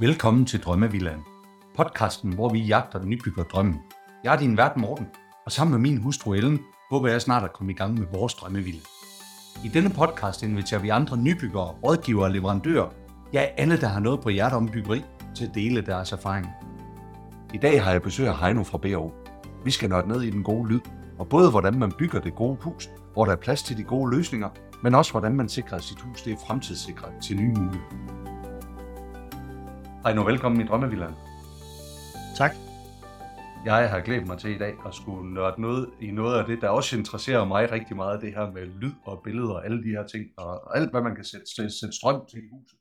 Velkommen til Drømmevillaen. Podcasten, hvor vi jagter den nybygger drømmen. Jeg er din vært Morten, og sammen med min hustru Ellen, håber jeg snart at komme i gang med vores drømmevilla. I denne podcast inviterer vi andre nybyggere, rådgivere og leverandører, ja alle, der har noget på hjertet om byggeri, til at dele deres erfaring. I dag har jeg besøg af Heino fra BO. Vi skal nørde ned i den gode lyd, og både hvordan man bygger det gode hus, hvor der er plads til de gode løsninger, men også hvordan man sikrer, at sit hus det er fremtidssikret til nye muligheder. Heino, velkommen i Drømmevillaen. Tak. Jeg har glædet mig til i dag at skulle nørde noget i noget af det, der også interesserer mig rigtig meget, det her med lyd og billeder og alle de her ting, og alt hvad man kan sætte, sætte, sætte strøm til i huset.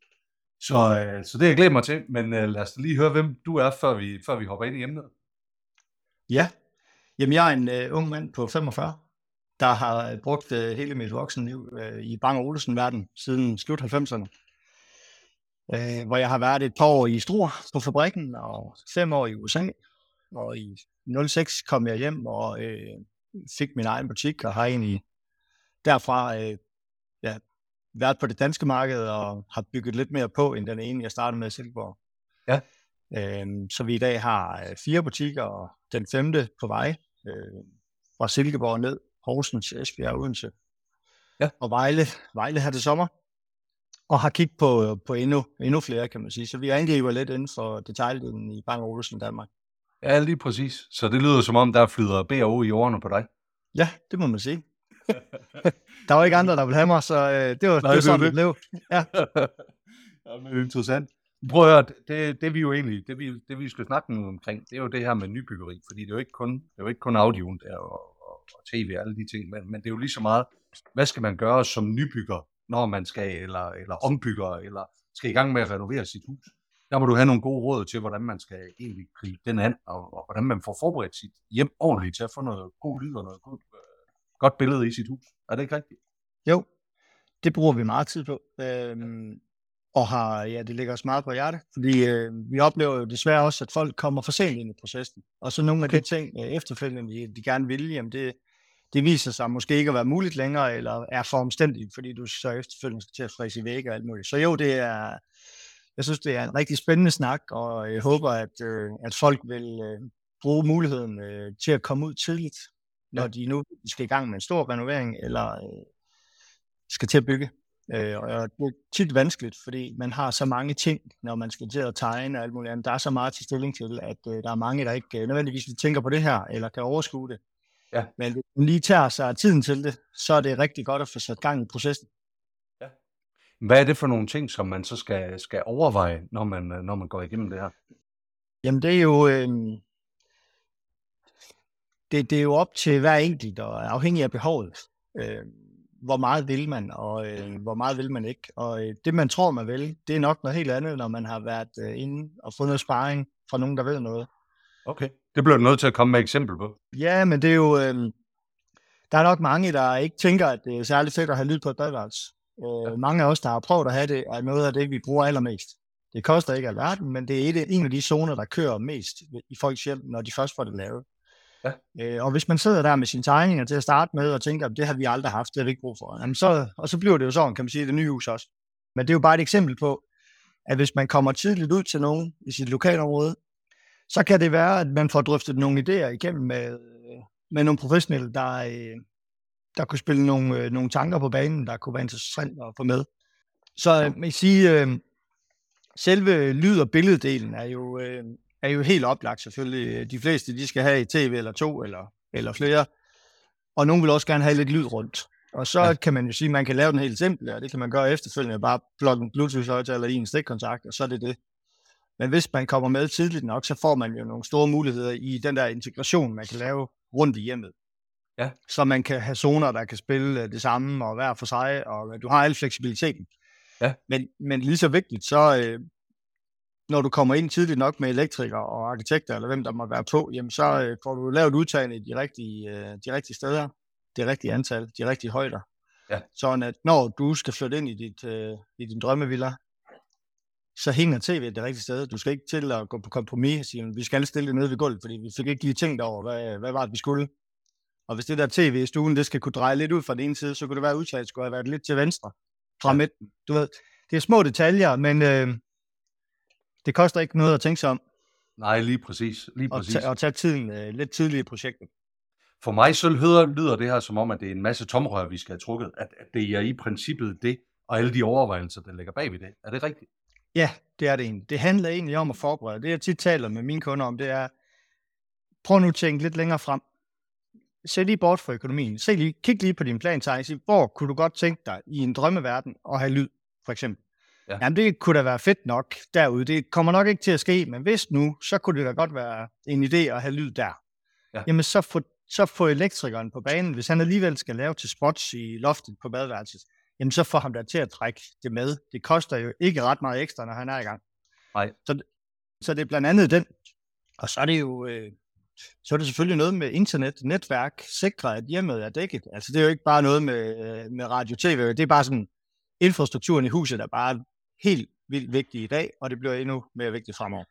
Så, øh, så det har jeg glædet mig til, men øh, lad os lige høre, hvem du er, før vi, før vi hopper ind i emnet. Ja, jamen jeg er en uh, ung mand på 45, der har brugt uh, hele mit voksenliv uh, i Bang Olufsen-verden siden slut 90'erne. Uh, hvor jeg har været et par år i Struer på fabrikken, og fem år i USA. Og i 06 kom jeg hjem og uh, fik min egen butik, og har egentlig derfra uh, ja, været på det danske marked, og har bygget lidt mere på, end den ene, jeg startede med i Silkeborg. Ja. Uh, så vi i dag har uh, fire butikker, og den femte på vej, uh, fra Silkeborg ned, Horsens, Esbjerg Odense. Ja. Og Vejle, Vejle her til sommer. Og har kigget på, på endnu, endnu flere, kan man sige. Så vi angriber lidt inden for detaljdelen i Bang Olufsen Danmark. Ja, lige præcis. Så det lyder som om, der flyder B&O i årene på dig. Ja, det må man sige. der var ikke andre, der ville have mig, så øh, det var, Nej, det var det sådan, var det blev. Ja. ja, men interessant. Prøv at høre, det, det vi jo egentlig, det vi, det vi skal snakke nu omkring, det er jo det her med nybyggeri, fordi det er jo ikke kun, det er jo ikke kun audioen der og, og, og tv og alle de ting, men, men det er jo lige så meget, hvad skal man gøre som nybygger, når man skal, eller, eller ombygger, eller skal i gang med at renovere sit hus. Der må du have nogle gode råd til, hvordan man skal egentlig gribe den an, og, og hvordan man får forberedt sit hjem ordentligt til at få noget god lyd og noget god, øh, godt billede i sit hus. Er det ikke rigtigt? Jo, det bruger vi meget tid på. Øhm, og har, ja, det ligger os meget på hjerte, fordi øh, vi oplever jo desværre også, at folk kommer for sent ind i processen. Og så nogle af de ting øh, efterfølgende, de, de gerne vil, jamen det, det viser sig måske ikke at være muligt længere, eller er for omstændigt, fordi du så efterfølgende skal til at fræse i væg og alt muligt. Så jo, det er, jeg synes, det er en rigtig spændende snak, og jeg håber, at, øh, at folk vil øh, bruge muligheden øh, til at komme ud tidligt, når Ja. de nu skal i gang med en stor renovering, eller øh, skal til at bygge. Øh, og det er tit vanskeligt, fordi man har så mange ting, når man skal til at tegne og alt muligt andet. Der er så meget til stilling til, at øh, der er mange, der ikke øh, nødvendigvis tænker på det her, eller kan overskue det. Ja. Men hvis man lige tager sig tiden til det, så er det rigtig godt at få sat gang i processen. Hvad er det for nogle ting, som man så skal, skal overveje, når man, når man går igennem det her? Jamen det er jo, øh, det, det er jo op til hver enkelt, og afhængig af behovet. Øh, hvor meget vil man, og øh, hvor meget vil man ikke. Og øh, det, man tror, man vil, det er nok noget helt andet, når man har været øh, inde og fået noget sparring fra nogen, der ved noget. Okay. Det bliver du nødt til at komme med et eksempel på. Ja, men det er jo... Øh, der er nok mange, der ikke tænker, at det er særlig fedt at have lyd på et badeværelse. Øh, Ja. mange af os, der har prøvet at have det, er noget af det, vi bruger allermest. Det koster ikke alverden, men det er et, en af de zoner, der kører mest i folks hjem, når de først får det lavet. Ja. Øh, og hvis man sidder der med sine tegninger til at starte med, og tænker, at det har vi aldrig haft, det har vi ikke brug for, jamen så, og så bliver det jo sådan, kan man sige, det nye hus også. Men det er jo bare et eksempel på, at hvis man kommer tidligt ud til nogen i sit lokalområde, så kan det være, at man får drøftet nogle idéer igennem med, med nogle professionelle, der, øh, der kunne spille nogle, øh, nogle tanker på banen, der kunne være interessant at få med. Så øh, man kan sige, selve lyd- og billeddelen er jo, er jo helt oplagt selvfølgelig. De fleste, de skal have et tv eller to eller, eller flere, og nogle vil også gerne have lidt lyd rundt. Og så Ja. kan man jo sige, at man kan lave den helt simple, og det kan man gøre efterfølgende, bare plukke en Bluetooth-højtaler i en stikkontakt, og så er det det. Men hvis man kommer med tidligt nok, så får man jo nogle store muligheder i den der integration, man kan lave rundt i hjemmet. Ja. Så man kan have zoner, der kan spille øh, det samme og hver for sig, og du har al fleksibiliteten. Ja. Men, men lige så vigtigt, så øh, når du kommer ind tidligt nok med elektrikere og arkitekter, eller hvem der må være på, jamen så øh, får du lavet udtagene i de rigtige, øh, de rigtige steder, det rigtige antal, de rigtige højder. Ja. Sådan at når du skal flytte ind i, dit, øh, i din drømmevilla, så hænger tv det rigtige sted. Du skal ikke til at gå på kompromis og sige, vi skal stille det nede ved gulvet, fordi vi fik ikke lige tænkt over, hvad, hvad var det, vi skulle. Og hvis det der tv i stuen, det skal kunne dreje lidt ud fra den ene side, så kunne det være, at udtaget skulle have været lidt til venstre fra midten. Du ved, det er små detaljer, men, øh, det koster ikke noget at tænke sig om. Nej, lige præcis. Lige præcis. Og, tage, og tage tiden øh, lidt tidligere i projektet. For mig så lyder, lyder det her som om, at det er en masse tomrør, vi skal have trukket. At, at det er i princippet det, og alle de overvejelser, der ligger bag ved det. Er det rigtigt? Ja, det er det egentlig. Det handler egentlig om at forberede. Det jeg tit taler med mine kunder om, det er, prøv nu at tænke lidt længere frem. Se lige bort fra økonomien. Se lige, kig lige på din plan, sig, hvor kunne du godt tænke dig i en drømmeverden at have lyd, for eksempel. Ja. Jamen, det kunne da være fedt nok derude. Det kommer nok ikke til at ske, men hvis nu, så kunne det da godt være en idé at have lyd der. Ja. Jamen, så få, så få elektrikeren på banen. Hvis han alligevel skal lave til spots i loftet på badeværelset, jamen så får ham der til at trække det med. Det koster jo ikke ret meget ekstra, når han er i gang. Nej. Så, så det er blandt andet den. Og så er det jo, øh, så er det selvfølgelig noget med internet, netværk, sikre, at hjemmet er dækket. Altså det er jo ikke bare noget med, øh, med radio-tv, det er bare sådan infrastrukturen i huset, der er bare helt vildt vigtig i dag, og det bliver endnu mere vigtigt fremover.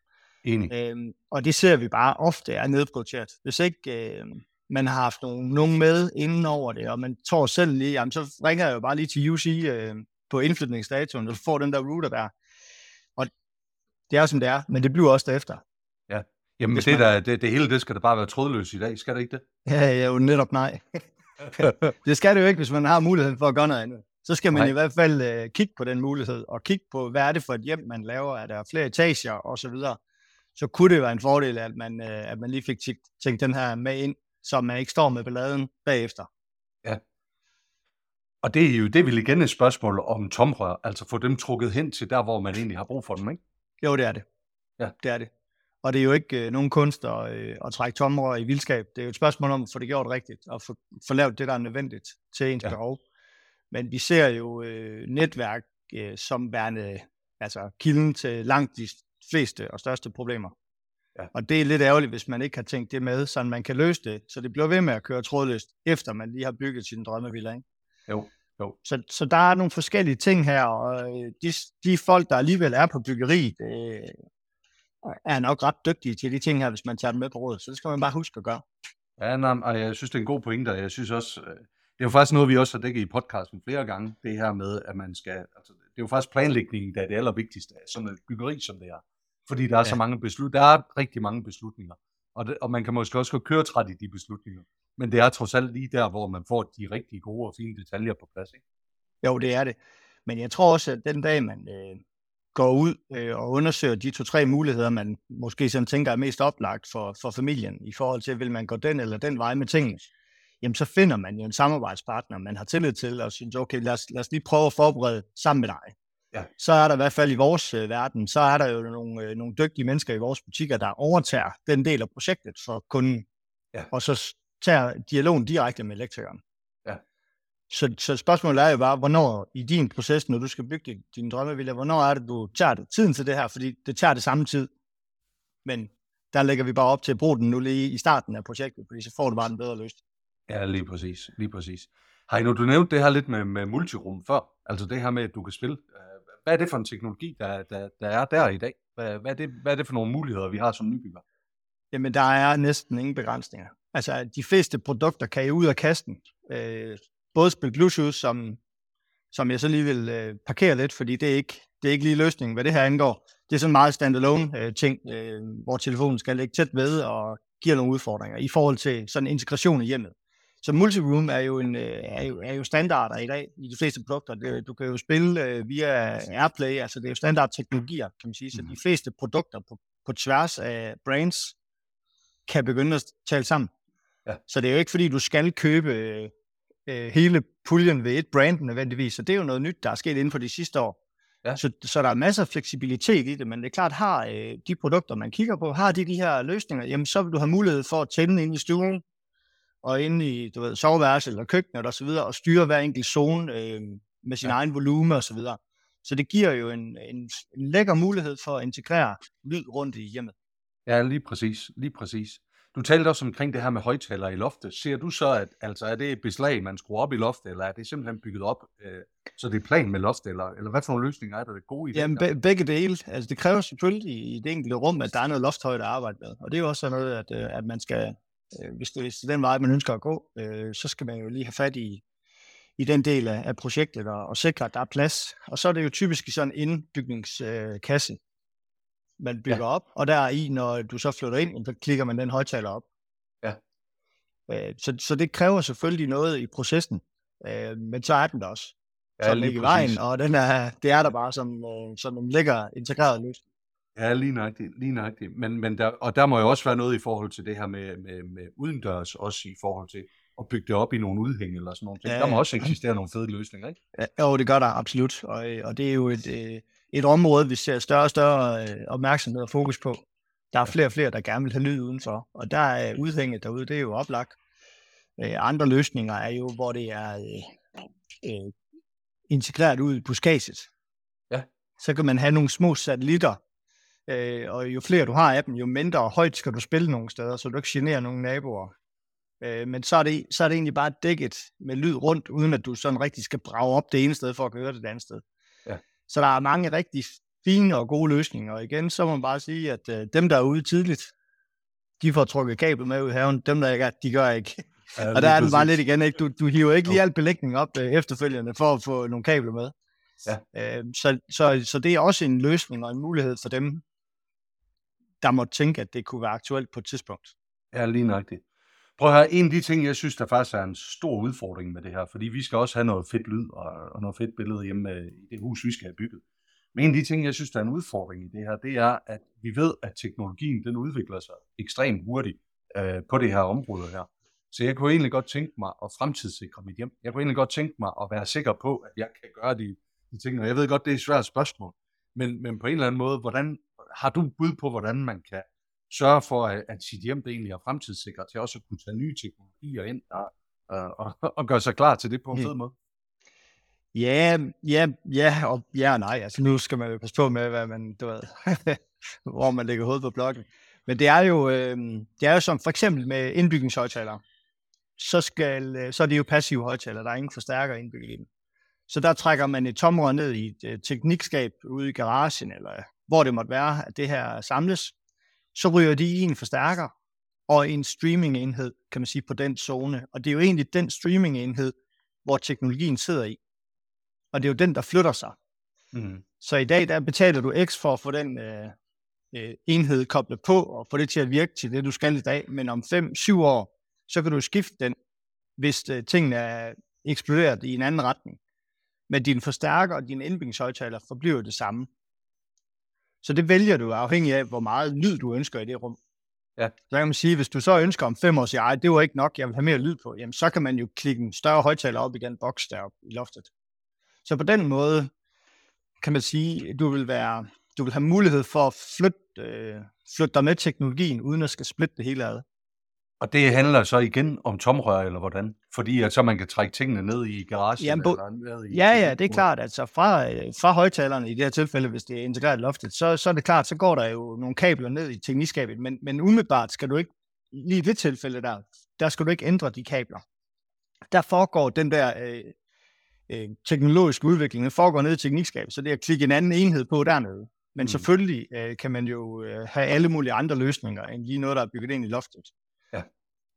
Enig. Øhm, og det ser vi bare ofte er nedprioriteret. Hvis ikke øh, man har haft nogen, nogen med inden over det, og man tror selv lige, jamen, så ringer jeg jo bare lige til UC øh, på indflytningsdatoen, og får den der router der. Og det er jo som det er, men det bliver også derefter. Ja, jamen det, man... der, det, det hele det skal da bare være trådløst i dag, skal det ikke det? Ja, ja jo netop nej. det skal det jo ikke, hvis man har muligheden for at gøre noget andet. Så skal man Nej. i hvert fald øh, kigge på den mulighed, og kigge på, hvad er det for et hjem, man laver, er der flere etager og så videre. Så kunne det være en fordel, at man, øh, at man lige fik tænkt den her med ind, så man ikke står med balladen bagefter. Ja. Og det er jo det vil igen et spørgsmål om tomrør, altså få dem trukket hen til der, hvor man egentlig har brug for dem, ikke? Jo, det er det. Ja. Det er det. Og det er jo ikke øh, nogen kunst at, øh, at trække tomrør i vildskab. Det er jo et spørgsmål om at få det gjort rigtigt, og få, få lavet det, der er nødvendigt til ens ja. behov. Men vi ser jo øh, netværk øh, som værende altså kilden til langt de fleste og største problemer. Ja. Og det er lidt ærgerligt, hvis man ikke har tænkt det med, så man kan løse det, så det bliver ved med at køre trådløst, efter man lige har bygget sin drømmevilla. Ikke? Jo, jo. Så, så der er nogle forskellige ting her, og øh, de, de folk, der alligevel er på byggeri, det, er nok ret dygtige til de ting her, hvis man tager dem med på rådet. Så det skal man bare huske at gøre. Ja, nej, og jeg synes, det er en god pointe, og jeg synes også, øh, det er jo faktisk noget, vi også har dækket i podcasten flere gange, det her med, at man skal, altså, det er jo faktisk planlægningen, der er det allervigtigste sådan et byggeri, som det er. Fordi der er ja. så mange beslutninger, der er rigtig mange beslutninger, og, det, og man kan måske også køre træt i de beslutninger. Men det er trods alt lige der, hvor man får de rigtig gode og fine detaljer på plads, ikke? Jo, det er det. Men jeg tror også, at den dag, man øh, går ud øh, og undersøger de to-tre muligheder, man måske sådan tænker er mest oplagt for, for familien, i forhold til, vil man gå den eller den vej med tingene, jamen så finder man jo en samarbejdspartner, man har tillid til, og synes, okay, lad os, lad os lige prøve at forberede sammen med dig. Ja. Så er der i hvert fald i vores øh, verden, så er der jo nogle, øh, nogle dygtige mennesker i vores butikker, der overtager den del af projektet for kunden, ja. og så tager dialogen direkte med elektrikeren. Ja. Så, så spørgsmålet er jo bare, hvornår i din proces, når du skal bygge din, din drømmevilla, hvornår er det, du tager det, tiden til det her, fordi det tager det samme tid. Men der lægger vi bare op til at bruge den nu lige i starten af projektet, fordi så får du bare en bedre løsning. Ja, lige præcis. Lige præcis. I nu, du nævnte det her lidt med, med multirum før, altså det her med, at du kan spille. Øh, hvad er det for en teknologi, der, der, der er der i dag? Hvad, hvad, er det, hvad er det for nogle muligheder, vi har som nybygger? Jamen, der er næsten ingen begrænsninger. Altså, de fleste produkter kan I ud af kasten. Øh, både spil Bluetooth, som, som jeg så lige vil øh, parkere lidt, fordi det er, ikke, det er ikke lige løsningen, hvad det her angår. Det er sådan meget standalone øh, ting, øh, hvor telefonen skal ligge tæt ved og giver nogle udfordringer i forhold til sådan integration i hjemmet. Så multiroom er jo, en, øh, er jo, er jo standarder i dag i de fleste produkter. Du kan jo spille øh, via AirPlay, altså det er jo standardteknologier, kan man sige. Så de mm. fleste produkter på, på tværs af brands kan begynde at tale sammen. Ja. Så det er jo ikke fordi, du skal købe øh, hele puljen ved et brand nødvendigvis. Så det er jo noget nyt, der er sket inden for de sidste år. Ja. Så, så der er masser af fleksibilitet i det, men det er klart, har øh, de produkter, man kigger på, har de de her løsninger, jamen så vil du have mulighed for at tænde ind i stuen, og inde i du ved, soveværelse eller køkkenet og så videre, og styre hver enkelt zone øh, med sin ja. egen volume og så videre. Så det giver jo en, en, en lækker mulighed for at integrere lyd rundt i hjemmet. Ja, lige præcis. Lige præcis. Du talte også omkring det her med højtaler i loftet. Ser du så, at altså, er det et beslag, man skruer op i loftet, eller er det simpelthen bygget op, øh, så det er plan med loft, eller, eller hvad for nogle løsninger er der, det gode i det? Jamen, be- begge dele. Altså, det kræver selvfølgelig i det enkelte rum, at der er noget lofthøjde at arbejde med. Og det er jo også sådan noget, at, øh, at man skal, øh, hvis, det, hvis det er den vej, man ønsker at gå, øh, så skal man jo lige have fat i, i den del af, af projektet og, og sikre, at der er plads. Og så er det jo typisk i sådan en indbygningskasse, man bygger ja. op, og der i, når du så flytter ind, så klikker man den højtaler op. Ja. Øh, så, så det kræver selvfølgelig noget i processen, øh, men så er den der også. Ja, så den i vejen, og den er, det er der bare som, øh, som en lækker integreret løsning. Ja, lige nøjagtigt. Lige nøjagtigt. Men, men der, og der må jo også være noget i forhold til det her med, med, med udendørs, også i forhold til at bygge det op i nogle udhæng eller sådan noget. Ja, Der må også eksistere nogle fede løsninger, ikke? Ja, jo, det gør der absolut, og, øh, og det er jo et, øh, et område, vi ser større og større øh, opmærksomhed og fokus på. Der er flere og flere, der gerne vil have lyd udenfor, og der er udhænget derude, det er jo oplagt. Andre løsninger er jo, hvor det er øh, integreret ud i buskaget. Ja. Så kan man have nogle små satellitter, øh, og jo flere du har af dem, jo mindre højt skal du spille nogle steder, så du ikke generer nogle naboer. Øh, men så er, det, så er det egentlig bare dækket med lyd rundt, uden at du sådan rigtig skal brage op det ene sted for at høre det det andet sted. Ja. Så der er mange rigtig fine og gode løsninger, og igen, så må man bare sige, at øh, dem, der er ude tidligt, de får trukket kabel med ud i haven, dem, der ikke er, de gør ikke. Ja, Og der er den bare lidt igen, ikke? Du, du hiver ikke lige alt belægning op øh, efterfølgende for at få nogle kabler med. Ja. Øh, så, så, så det er også en løsning og en mulighed for dem, der må tænke, at det kunne være aktuelt på et tidspunkt. Ja, lige nøjagtigt. Prøv at høre, en af de ting, jeg synes, der faktisk er en stor udfordring med det her, fordi vi skal også have noget fedt lyd og, og noget fedt billede hjemme øh, i det hus, vi skal have bygget. Men en af de ting, jeg synes, der er en udfordring i det her, det er, at vi ved, at teknologien den udvikler sig ekstremt hurtigt øh, på det her område her. Så jeg kunne egentlig godt tænke mig at fremtidssikre mit hjem. Jeg kunne egentlig godt tænke mig at være sikker på, at jeg kan gøre de, de ting. Og jeg ved godt, det er et svært spørgsmål. Men, men på en eller anden måde, hvordan, har du bud på, hvordan man kan sørge for, at, sit hjem det egentlig er fremtidssikret til også at kunne tage nye teknologier ind og, og, og, og gøre sig klar til det på en fed måde? Ja, ja, ja, og ja og nej. Altså nu skal man jo passe på med, hvad man, du ved, hvor man lægger hovedet på blokken. Men det er jo, øh, det er jo som for eksempel med indbygningshøjtalere. Så, skal, øh, så er det jo passive højtalere, der er ingen forstærker indbygget i dem. Så der trækker man et tomrør ned i et øh, teknikskab ude i garagen, eller hvor det måtte være, at det her samles. Så ryger de i en forstærker og en streamingenhed, kan man sige, på den zone. Og det er jo egentlig den streamingenhed, hvor teknologien sidder i. Og det er jo den, der flytter sig. Mm. Så i dag, der betaler du X for at få den øh, øh, enhed koblet på, og få det til at virke til det, du skal i dag. Men om 5-7 år, så kan du skifte den, hvis øh, tingene er eksploderet i en anden retning. Men din forstærker og din indbyggingshøjtaler forbliver det samme. Så det vælger du afhængig af, hvor meget lyd du ønsker i det rum. Ja. Så kan man sige, hvis du så ønsker om fem år, siger, det var ikke nok, jeg vil have mere lyd på, jamen så kan man jo klikke en større højtaler op i den boks deroppe i loftet. Så på den måde kan man sige, du vil være, du vil have mulighed for at flytte, øh, flytte dig med teknologien, uden at skal splitte det hele ad. Og det handler så igen om tomrør, eller hvordan? Fordi at så man kan trække tingene ned i garagen? Jamen, bo- eller ned i Ja, ja, det er klart, altså fra, øh, fra højtalerne i det her tilfælde, hvis det er integreret loftet, så, så er det klart, så går der jo nogle kabler ned i teknikskabet, men, men umiddelbart skal du ikke, lige i det tilfælde der, der skal du ikke ændre de kabler. Der foregår den der øh, øh, teknologiske udvikling, den foregår ned i teknikskabet, så det er at klikke en anden enhed på dernede. Men mm. selvfølgelig øh, kan man jo øh, have alle mulige andre løsninger, end lige noget, der er bygget ind i loftet.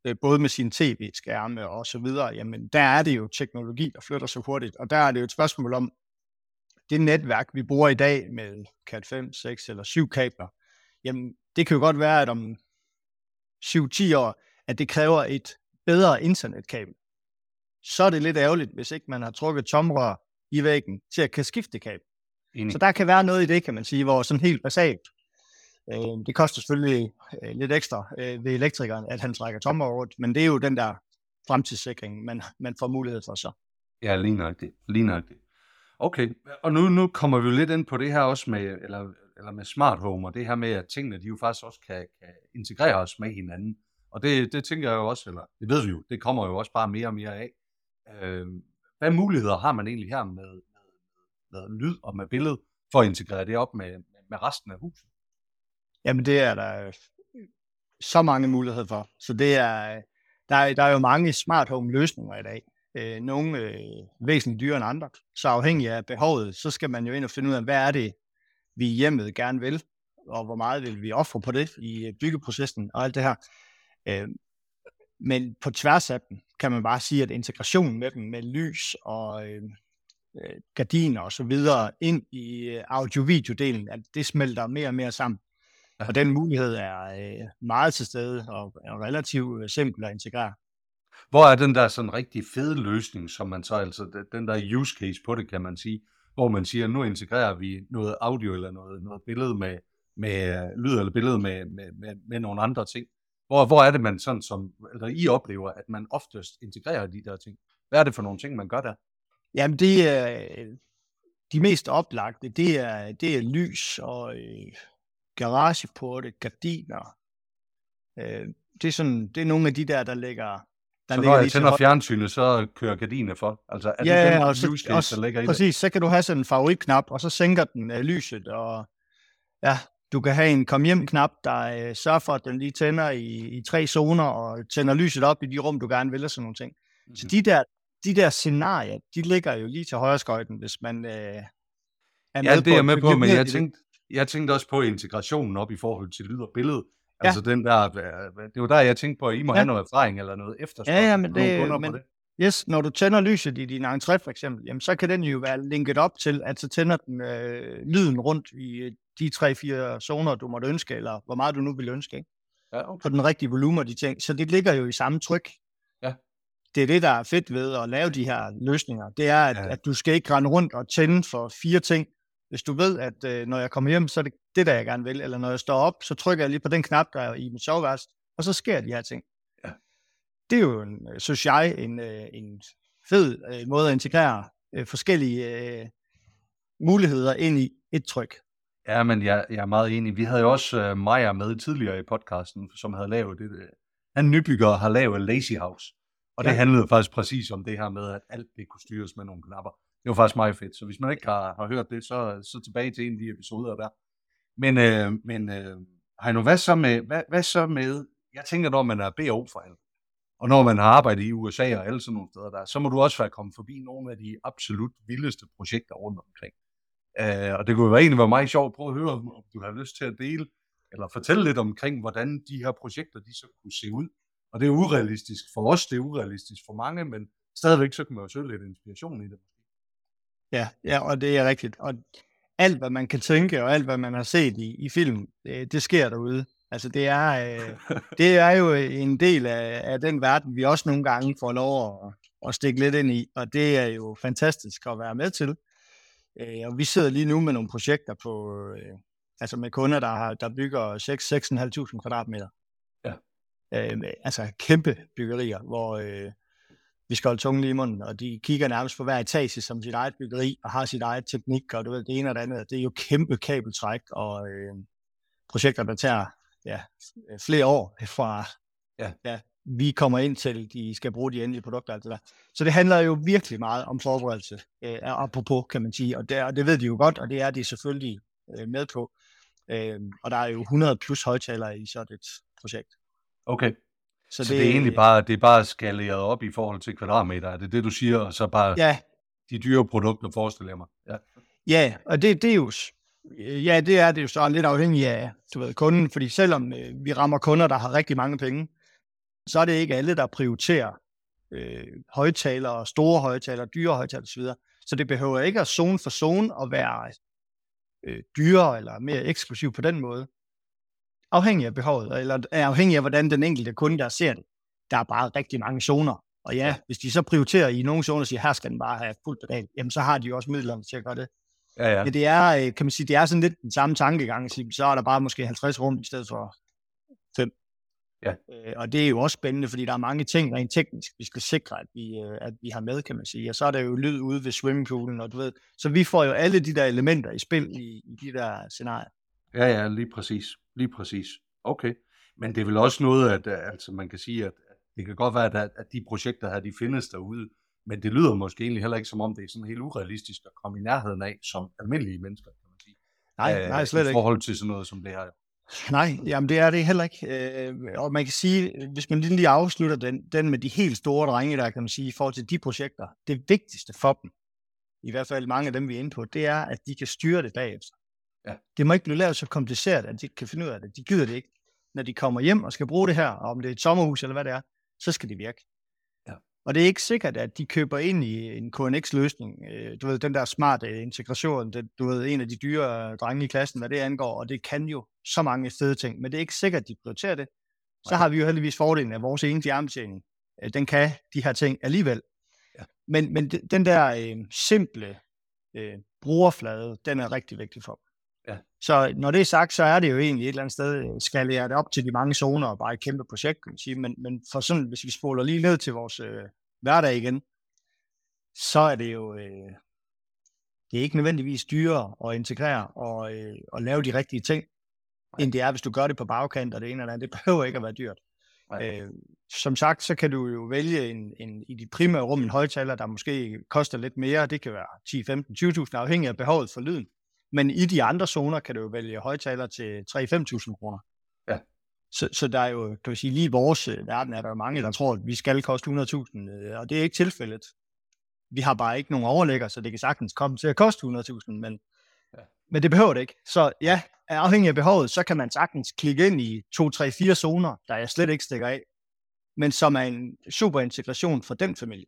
Øh, både med sine tv-skærme og så videre, jamen der er det jo teknologi, der flytter sig hurtigt, og der er det jo et spørgsmål om, det netværk, vi bruger i dag med Cat 5, 6 eller 7 kabler, jamen det kan jo godt være, at om 7-10 år, at det kræver et bedre internetkabel. Så er det lidt ærgerligt, hvis ikke man har trukket tomrør i væggen til at kan skifte kabel. Enig. Så der kan være noget i det, kan man sige, hvor sådan helt basalt, øh, det koster selvfølgelig øh, lidt ekstra øh, ved elektrikeren, at han trækker tomrør rundt, men det er jo den der fremtidssikring, man, man får mulighed for så. Ja, lige nøjagtigt. Lige nøjagtigt. Okay, og nu, nu kommer vi jo lidt ind på det her også med, eller, eller med smart home, og det her med, at tingene, de jo faktisk også kan, kan integreres med hinanden. Og det, det tænker jeg jo også, eller det ved vi jo, det kommer jo også bare mere og mere af. Øh, hvad muligheder har man egentlig her med, med, med lyd og med billede, for at integrere det op med, med resten af huset? Jamen det er der øh, så mange muligheder for. Så det er, der er, der er jo mange smart home løsninger i dag. Øh, nogle øh, væsentligt dyrere end andre. Så afhængig af behovet, så skal man jo ind og finde ud af, hvad er det, vi i hjemmet gerne vil, og hvor meget vil vi ofre på det i øh, byggeprocessen og alt det her. Øh, men på tværs af dem kan man bare sige, at integrationen med dem, med lys og øh, øh gardiner og så videre, ind i audio-video-delen, at det smelter mere og mere sammen. Og den mulighed er øh, meget til stede og er relativt øh, simpel at integrere. Hvor er den der sådan rigtig fede løsning, som man så altså, den der use case på det, kan man sige, hvor man siger, nu integrerer vi noget audio eller noget, noget billede med, med lyd eller billede med, med, med, med nogle andre ting. Hvor, hvor er det, man sådan som, eller I oplever, at man oftest integrerer de der ting? Hvad er det for nogle ting, man gør der? Jamen, det er de mest oplagte, det er, det er lys og øh, garageporte, gardiner. Øh, det, er sådan, det er nogle af de der, der ligger der så når jeg tænder fjernsynet, så kører gardiner for? Altså, er ja, det den og så, også, der ligger i præcis, det? så kan du have sådan en favoritknap, og så sænker den uh, lyset, og ja, du kan have en kom hjem knap, der uh, sørger for, at den lige tænder i, i tre zoner, og tænder lyset op i de rum, du gerne vil, og sådan nogle ting. Mm-hmm. Så de der, de der scenarier, de ligger jo lige til højre skøjten, hvis man uh, er med Ja, det er jeg med på, men jeg tænkte, jeg tænkte også på integrationen op i forhold til lyd og billede. Ja. Altså den der, det var der, jeg tænkte på, at I må ja. have noget erfaring eller noget efter. Ja, ja, men det, men, det. Yes, når du tænder lyset i din entré for eksempel, jamen, så kan den jo være linket op til, at så tænder den øh, lyden rundt i øh, de tre-fire zoner, du måtte ønske, eller hvor meget du nu vil ønske, ikke? Ja, okay. på den rigtige volumen og de ting. Så det ligger jo i samme tryk. Ja. Det er det, der er fedt ved at lave de her løsninger. Det er, at, ja. at du skal ikke rende rundt og tænde for fire ting, hvis du ved, at øh, når jeg kommer hjem, så er det det, der jeg gerne vil, eller når jeg står op, så trykker jeg lige på den knap, der er i mit soveværelse, og så sker de her ting. Ja. Det er jo, en, øh, synes jeg, en, øh, en fed øh, måde at integrere øh, forskellige øh, muligheder ind i et tryk. Ja, men jeg, jeg er meget enig. Vi havde jo også øh, Maja med tidligere i podcasten, som havde lavet det. Øh, han nybygger har lavet Lazy House. Og det ja. handlede faktisk præcis om det her med, at alt det kunne styres med nogle knapper. Det var faktisk meget fedt. Så hvis man ikke har, har hørt det, så, så tilbage til en af de episoder der. Men, øh, men øh, Heino, hvad så, med, hvad, hvad så med, jeg tænker, når man er BO for alt, og når man har arbejdet i USA og alle sådan nogle steder der, så må du også være kommet forbi nogle af de absolut vildeste projekter rundt omkring. Øh, og det kunne jo egentlig være meget sjovt at prøve at høre, om du har lyst til at dele, eller fortælle lidt omkring, hvordan de her projekter, de så kunne se ud. Og det er urealistisk for os, det er urealistisk for mange, men stadigvæk så kan man jo søge lidt inspiration i det. Ja, ja, og det er rigtigt. Og alt, hvad man kan tænke, og alt, hvad man har set i, i film, det, det sker derude. Altså, det er, øh, det er jo en del af, af den verden, vi også nogle gange får lov at, at stikke lidt ind i, og det er jo fantastisk at være med til. Øh, og vi sidder lige nu med nogle projekter på, øh, altså med kunder, der, har, der bygger 6-6.500 kvadratmeter. Ja. Øh, altså kæmpe byggerier, hvor, øh, vi skal holde tungen lige i munden, og de kigger nærmest på hver etage som sit eget byggeri, og har sit eget teknik, og du ved, det ene og det andet. Det er jo kæmpe kabeltræk, og øh, projekter, der tager ja, flere år fra, ja. ja, vi kommer ind til, de skal bruge de endelige produkter, alt det der. Så det handler jo virkelig meget om forberedelse, øh, apropos, kan man sige, og det, og det ved de jo godt, og det er de selvfølgelig øh, med på. Øh, og der er jo 100 plus højtalere i sådan et projekt. Okay. Så, så det, det er egentlig bare, det er bare skaleret op i forhold til kvadratmeter, er det det, du siger, og så bare ja. de dyre produkter, forestiller jeg mig. Ja, ja og det, det er jo, ja, det er det jo så lidt afhængigt af, du ved, kunden, fordi selvom øh, vi rammer kunder, der har rigtig mange penge, så er det ikke alle, der prioriterer øh, højtalere, store højtalere, dyre højtalere osv. Så det behøver ikke at zone for zone at være øh, dyrere eller mere eksklusiv på den måde afhængig af behovet, eller er afhængig af, hvordan den enkelte kunde, der ser det. Der er bare rigtig mange zoner. Og ja, hvis de så prioriterer i nogle zoner og siger, her skal den bare have fuld pedal, jamen så har de jo også midlerne til at gøre det. Ja, ja. Men det er, øh, kan man sige, det er sådan lidt den samme tankegang. Så er der bare måske 50 rum i stedet for 5. Ja. Øh, og det er jo også spændende, fordi der er mange ting rent teknisk, vi skal sikre, at vi, øh, at vi har med, kan man sige. Og så er der jo lyd ude ved swimmingpoolen, og du ved. Så vi får jo alle de der elementer i spil i, i de der scenarier. Ja, ja, lige præcis. Lige præcis. Okay. Men det er vel også noget, at altså, man kan sige, at det kan godt være, at, at de projekter her, de findes derude, men det lyder måske egentlig heller ikke som om, det er sådan helt urealistisk at komme i nærheden af, som almindelige mennesker, kan man sige. Nej, nej, slet ikke. I forhold til sådan noget som det her. Nej, jamen det er det heller ikke. Øh, og man kan sige, hvis man lige afslutter den, den med de helt store drenge, der kan man sige, i forhold til de projekter, det vigtigste for dem, i hvert fald mange af dem, vi er inde på, det er, at de kan styre det bagefter. Ja. Det må ikke blive lavet så kompliceret, at de ikke kan finde ud af det. De gider det ikke. Når de kommer hjem og skal bruge det her, og om det er et sommerhus eller hvad det er, så skal det virke. Ja. Og det er ikke sikkert, at de køber ind i en KNX-løsning. Øh, du ved, den der smarte integration, det, du ved, en af de dyre drenge i klassen, hvad det angår, og det kan jo så mange steder ting, men det er ikke sikkert, at de prioriterer det. Så har vi jo heldigvis fordelen af vores ene fjernbetjening. Øh, den kan de her ting alligevel. Ja. Men, men den der øh, simple øh, brugerflade, den er rigtig vigtig for Ja. Så når det er sagt, så er det jo egentlig et eller andet sted, øh, skal jeg det op til de mange zoner og bare et kæmpe projekt, kan man sige. Men, men for sådan, hvis vi spoler lige ned til vores øh, hverdag igen, så er det jo, øh, det er ikke nødvendigvis dyrere at integrere og, øh, og lave de rigtige ting, Nej. end det er, hvis du gør det på bagkant og det ene eller andet. Det behøver ikke at være dyrt. Øh, som sagt, så kan du jo vælge en, en, i dit primære rum en højtaler, der måske koster lidt mere. Det kan være 10, 15, 20.000, afhængig af behovet for lyden. Men i de andre zoner kan du jo vælge højtaler til 3-5.000 kroner. Ja. Så, så der er jo, kan vi sige, lige i vores øh, verden er der jo mange, der tror, at vi skal koste 100.000, øh, og det er ikke tilfældet. Vi har bare ikke nogen overlægger, så det kan sagtens komme til at koste 100.000, men, ja. men det behøver det ikke. Så ja, afhængig af behovet, så kan man sagtens klikke ind i 2, 3, 4 zoner, der jeg slet ikke stikker af, men som er en super integration for den familie.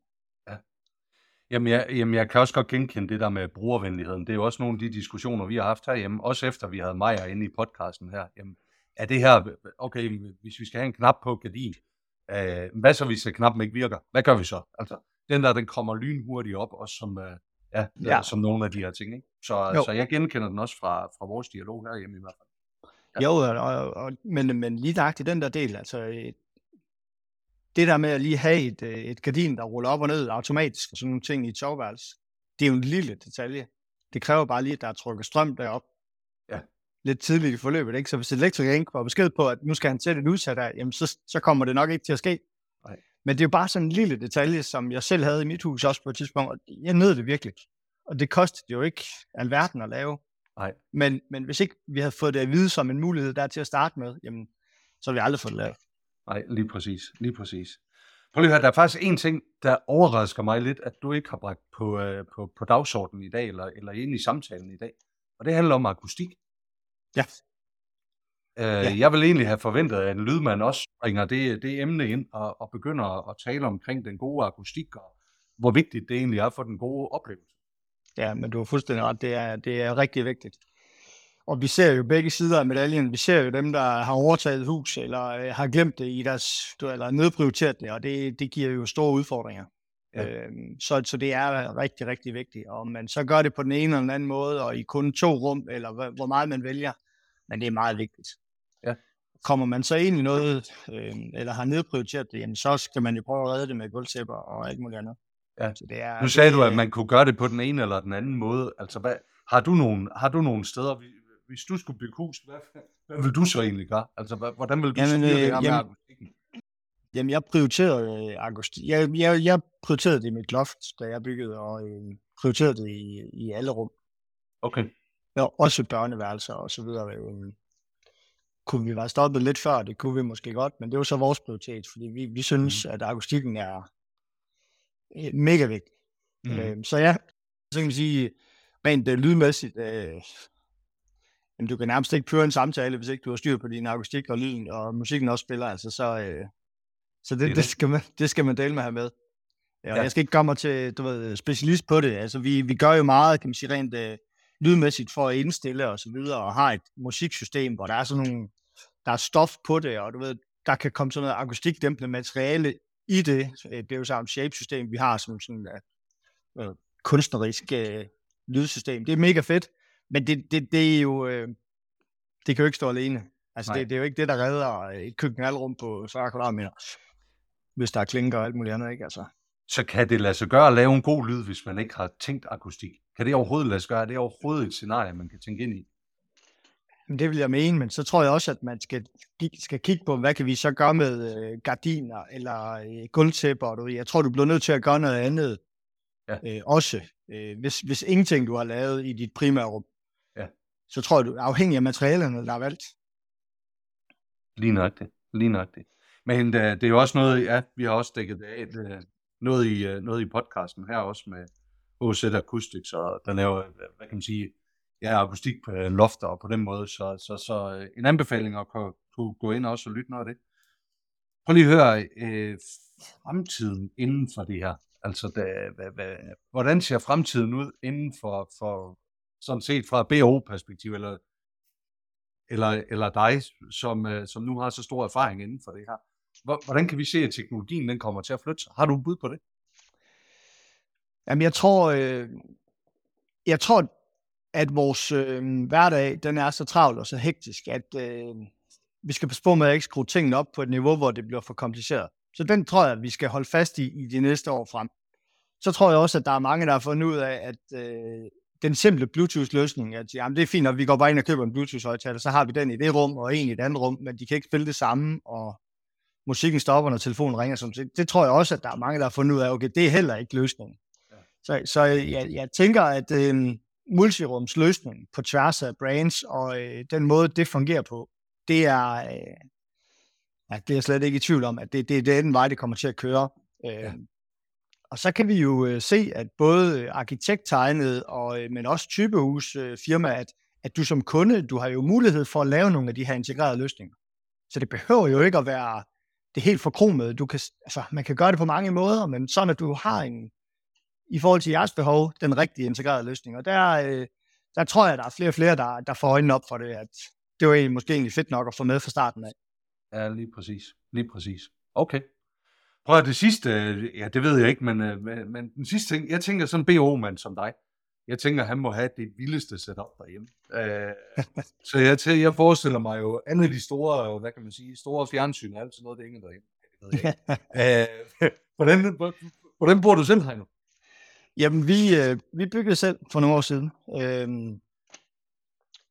Ja. Jamen jeg, jamen, jeg kan også godt genkende det der med brugervenligheden. Det er jo også nogle af de diskussioner, vi har haft herhjemme, også efter vi havde Maja inde i podcasten her. Jamen, er det her, okay, hvis vi skal have en knap på gardin, øh, hvad så hvis knappen ikke virker? Hvad gør vi så? Altså, den der, den kommer lynhurtigt op, også som, øh, ja, ja. som nogle af de her ting. Ikke? Så, så jeg genkender den også fra, fra vores dialog herhjemme i hvert fald. Ja. Jo, og, og, men, men lige i den der del, altså det der med at lige have et, øh, et gardin, der ruller op og ned automatisk og sådan nogle ting i et soveværelse, det er jo en lille detalje. Det kræver bare lige, at der er trukket strøm derop. Ja. Lidt tidligt i forløbet, ikke? Så hvis elektrikeren ikke får besked på, at nu skal han sætte et udsat af, jamen så, så kommer det nok ikke til at ske. Nej. Men det er jo bare sådan en lille detalje, som jeg selv havde i mit hus også på et tidspunkt, og jeg nød det virkelig. Og det kostede jo ikke alverden at lave. Nej. Men, men hvis ikke vi havde fået det at vide som en mulighed der til at starte med, jamen, så havde vi aldrig fået det lavet. Nej, lige præcis. Lige præcis. Prøv lige at høre, der er faktisk en ting, der overrasker mig lidt, at du ikke har bragt på, øh, på, på dagsordenen i dag, eller, eller ind i samtalen i dag. Og det handler om akustik. Ja. Øh, ja. Jeg vil egentlig have forventet, at en lydmand også bringer det, det emne ind og, og begynder at tale omkring den gode akustik, og hvor vigtigt det egentlig er for den gode oplevelse. Ja, men du har fuldstændig ret. Det er, det er rigtig vigtigt. Og vi ser jo begge sider af medaljen. Vi ser jo dem, der har overtaget hus, eller øh, har glemt det i deres, eller nedprioriteret det, og det, det giver jo store udfordringer. Ja. Øhm, så, så det er rigtig, rigtig vigtigt. Og man så gør det på den ene eller den anden måde, og i kun to rum, eller hvor meget man vælger, men det er meget vigtigt. Ja. Kommer man så ind i noget, øh, eller har nedprioriteret det, jamen, så skal man jo prøve at redde det med gulvtæpper og alt muligt andet. Ja. Så det er, nu sagde det, du, at man kunne gøre det på den ene eller den anden måde. Altså, hvad, har, du nogle, har du nogle steder, hvis du skulle bygge hus, hvad, hvad vil du så egentlig gøre? Altså, hvordan vil du jamen, styre det her øh, med akustikken? Jamen, jeg prioriterede øh, akustik. Jeg, jeg, jeg prioriterede det i mit loft, da jeg byggede, og øh, prioriterede det i, i alle rum. Okay. Ja, også børneværelser og så videre. Øh, kunne vi være stoppet lidt før? Det kunne vi måske godt, men det var så vores prioritet, fordi vi, vi synes, mm. at akustikken er øh, mega vigtig. Mm. Øh, så ja, så kan man sige, rent uh, lydmæssigt, øh, jamen, du kan nærmest ikke føre en samtale, hvis ikke du har styr på din akustik og lyden, og musikken også spiller, altså, så, øh, så det, det, det, skal man, det skal man dele med have med. Ja, ja. Jeg skal ikke komme til, du ved, specialist på det. Altså, vi, vi gør jo meget, kan man sige, rent øh, lydmæssigt for at indstille og så videre, og har et musiksystem, hvor der er sådan nogle, der er stof på det, og du ved, der kan komme sådan noget akustikdæmpende materiale i det. Det er jo samme shape-system, vi har som sådan uh, uh, kunstnerisk uh, lydsystem. Det er mega fedt, men det, det, det er jo, øh, det kan jo ikke stå alene. Altså, det, det, er jo ikke det, der redder et køkkenalrum på 40 kvadratmeter, hvis der er klinker og alt muligt andet, ikke? Altså. Så kan det lade sig gøre at lave en god lyd, hvis man ikke har tænkt akustik? Kan det overhovedet lade sig gøre? Er det overhovedet et scenarie, man kan tænke ind i? Det vil jeg mene, men så tror jeg også, at man skal, skal kigge på, hvad kan vi så gøre med øh, gardiner eller øh, gulvtæpper. Jeg tror, du bliver nødt til at gøre noget andet ja. øh, også. Øh, hvis, hvis ingenting du har lavet i dit primære rum, så tror jeg, du er afhængig af materialerne, der er valgt. Lige nok det. Lige nok det. Men uh, det er jo også noget, ja, vi har også dækket det af, øh, noget, i, øh, noget i podcasten her også med OZ Acoustics, og der laver, hvad kan man sige, ja, akustik på lofter og på den måde, så, så, så en anbefaling at kunne, kunne gå ind også og lytte noget af det. Prøv lige at høre, øh, fremtiden inden for det her. Altså, da, hvad, hvad, hvordan ser fremtiden ud inden for, for sådan set fra BO-perspektiv, eller, eller, eller dig, som, øh, som nu har så stor erfaring inden for det her? Hvordan kan vi se, at teknologien den kommer til at flytte sig? Har du et bud på det? Jamen, jeg tror, øh, jeg tror, at vores øh, hverdag, den er så travl og så hektisk, at øh, vi skal passe på med at ikke skrue tingene op på et niveau, hvor det bliver for kompliceret. Så den tror jeg, at vi skal holde fast i i de næste år frem. Så tror jeg også, at der er mange, der har fundet ud af, at øh, den simple Bluetooth-løsning, at jamen, det er fint, at vi går bare ind og køber en Bluetooth-højtaler, så har vi den i det rum og en i et andet rum, men de kan ikke spille det samme, og musikken stopper, når telefonen ringer. Så det, det tror jeg også, at der er mange, der har fundet ud af, okay, det er heller ikke løsningen. Ja. Så, så jeg, jeg tænker, at øh, multirums løsning på tværs af brands, og øh, den måde, det fungerer på, det er, øh, ja, det er jeg slet ikke i tvivl om, at det, det, det er den vej, det kommer til at køre. Øh, ja. Og så kan vi jo øh, se, at både øh, arkitekttegnet, og, øh, men også typehus øh, firma, at, at du som kunde, du har jo mulighed for at lave nogle af de her integrerede løsninger. Så det behøver jo ikke at være det helt forkromede. Du kan, altså, man kan gøre det på mange måder, men sådan at du har en, i forhold til jeres behov, den rigtige integrerede løsning. Og der, øh, der tror jeg, der er flere og flere, der, der får øjnene op for det, at det var egentlig, måske egentlig fedt nok at få med fra starten af. Ja, lige præcis. Lige præcis. Okay. Prøv at det sidste, ja, det ved jeg ikke, men, øh, men, men den sidste ting, jeg tænker sådan en BO-mand som dig, jeg tænker, han må have det vildeste setup derhjemme. Øh, så jeg, til, jeg forestiller mig jo, alle de store, hvad kan man sige, store fjernsyn og alt sådan noget, det er ingen derhjemme. Det ved jeg ikke. øh, hvordan, hvordan bor du selv, Heino? Jamen, vi, øh, vi byggede selv for nogle år siden. Øh,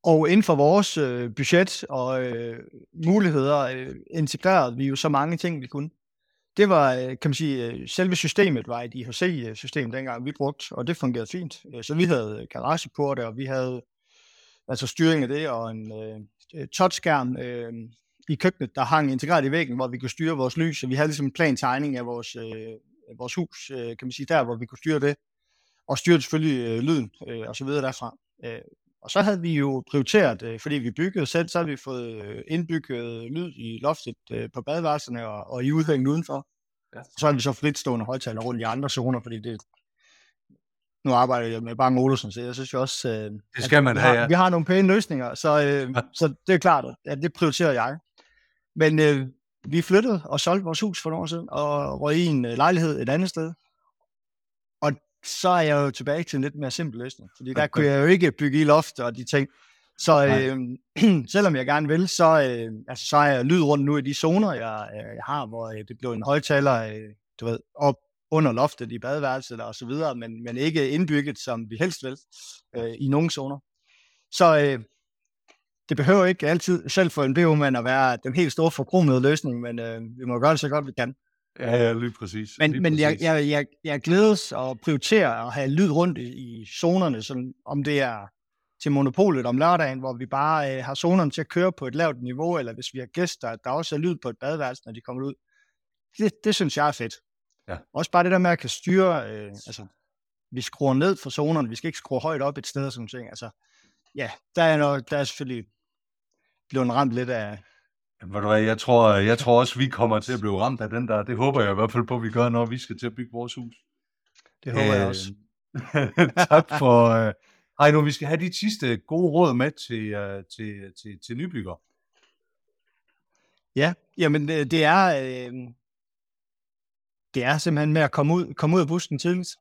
og inden for vores øh, budget og øh, muligheder øh, integrerede vi jo så mange ting, vi kunne. Det var, øh, kan man sige, øh, selve systemet var et IHC-system dengang, vi brugte, og det fungerede fint. Øh, så vi havde garageporte, og vi havde altså styring af det, og en øh, touchskærm øh, i køkkenet, der hang integreret i væggen, hvor vi kunne styre vores lys, så vi havde ligesom en plan tegning af vores, øh, vores hus, øh, kan man sige, der hvor vi kunne styre det, og styre selvfølgelig øh, lyden øh, og så videre derfra. Øh, og så havde vi jo prioriteret, øh, fordi vi byggede selv, så havde vi fået øh, indbygget lyd i loftet øh, på badeværelserne og, og i udhængen udenfor. Ja. Så har vi så fritstående højtaler rundt i andre zoner, fordi det, nu arbejder jeg med Bang Olsen, så jeg synes jo også, øh, det skal man vi, have, har, ja. vi har nogle pæne løsninger, så, øh, så det er klart, at det prioriterer jeg. Men øh, vi flyttede og solgte vores hus for nogle år siden, og røg i en øh, lejlighed et andet sted, så er jeg jo tilbage til en lidt mere simpel løsning. Fordi der kunne jeg jo ikke bygge i loft og de ting. Så øh, selvom jeg gerne vil, så, øh, altså, så er jeg lyd rundt nu i de zoner, jeg, øh, jeg har, hvor øh, det blev en højtaler, øh, du ved, op under loftet i badeværelset og så videre, men, men ikke indbygget, som vi helst vil, øh, i nogle zoner. Så øh, det behøver ikke altid, selv for en BO-mand, at være den helt store forkromede løsning, men øh, vi må gøre det så godt, vi kan. Ja, ja, lige præcis. Men, lige men præcis. Jeg, jeg, jeg, jeg glædes og prioriterer at have lyd rundt i, i zonerne, sådan, om det er til monopolet om lørdagen, hvor vi bare øh, har zonerne til at køre på et lavt niveau, eller hvis vi har gæster, at der også er lyd på et badeværelse, når de kommer ud. Det, det synes jeg er fedt. Ja. Også bare det der med at kan styre, øh, altså, vi skruer ned for zonerne, vi skal ikke skrue højt op et sted og sådan ting. Altså, ja, der er, noget, der er selvfølgelig blevet ramt lidt af, ved du hvad, jeg tror, jeg tror også, vi kommer til at blive ramt af den der. Det håber jeg i hvert fald på, at vi gør, når vi skal til at bygge vores hus. Det håber øh, jeg også. tak for... Øh, ej, nu vi skal have de sidste gode råd med til, uh, til, til, til nybygger. Ja, jamen det er, øh, det er simpelthen med at komme ud, komme ud af bussen tidligt,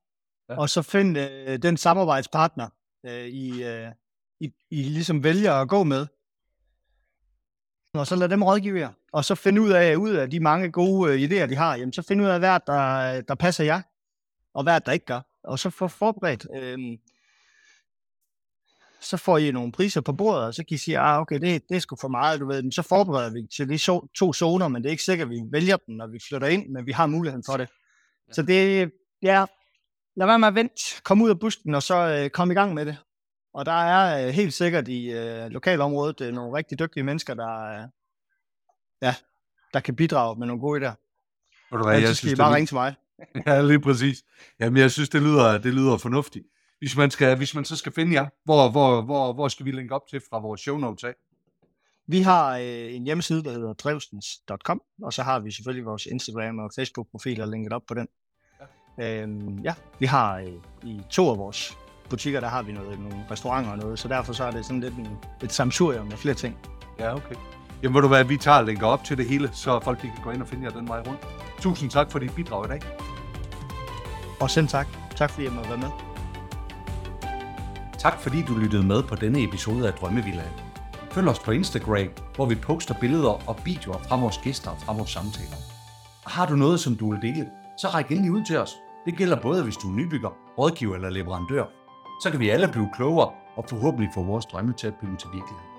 ja. og så finde øh, den samarbejdspartner, øh, I, øh, I, I ligesom vælger at gå med og så lad dem rådgive jer. Og så finde ud af, ud af de mange gode øh, idéer, de har, jamen, så finde ud af, hvad der, der passer jer, og hvad der ikke gør. Og så få forberedt. Øh, så får I nogle priser på bordet, og så kan I sige, ah, okay, det, det er sgu for meget, du ved. Men så forbereder vi til de so, to zoner, men det er ikke sikkert, at vi vælger dem, når vi flytter ind, men vi har muligheden for det. Ja. Så det, ja, lad være med at vente, kom ud af busken, og så øh, kom i gang med det. Og der er øh, helt sikkert i øh, lokalområdet øh, nogle rigtig dygtige mennesker, der, øh, ja, der kan bidrage med nogle gode idéer. Ved du hvad, jeg, jeg synes, I bare det... ringe til mig. ja, lige præcis. Jamen, jeg synes, det lyder, det lyder fornuftigt. Hvis man, skal, hvis man så skal finde jer, hvor, hvor, hvor, hvor skal vi linke op til fra vores show notes af? Vi har øh, en hjemmeside, der hedder drevstens.com, og så har vi selvfølgelig vores Instagram og Facebook-profiler linket op på den. Ja, øhm, ja vi har øh, i to af vores butikker, der har vi noget, nogle restauranter og noget, så derfor så er det sådan lidt en, et samsurium med flere ting. Ja, okay. Jamen ved du hvad, vi tager og lægger op til det hele, så folk de kan gå ind og finde jer den vej rundt. Tusind tak for dit bidrag i dag. Og selv tak. Tak fordi jeg måtte være med. Tak fordi du lyttede med på denne episode af Drømmevillaen. Følg os på Instagram, hvor vi poster billeder og videoer fra vores gæster og fra vores samtaler. Og har du noget, som du vil dele, så ræk endelig ud til os. Det gælder både, hvis du er nybygger, rådgiver eller leverandør. Så kan vi alle blive klogere og forhåbentlig få vores drømme til at blive til virkelighed.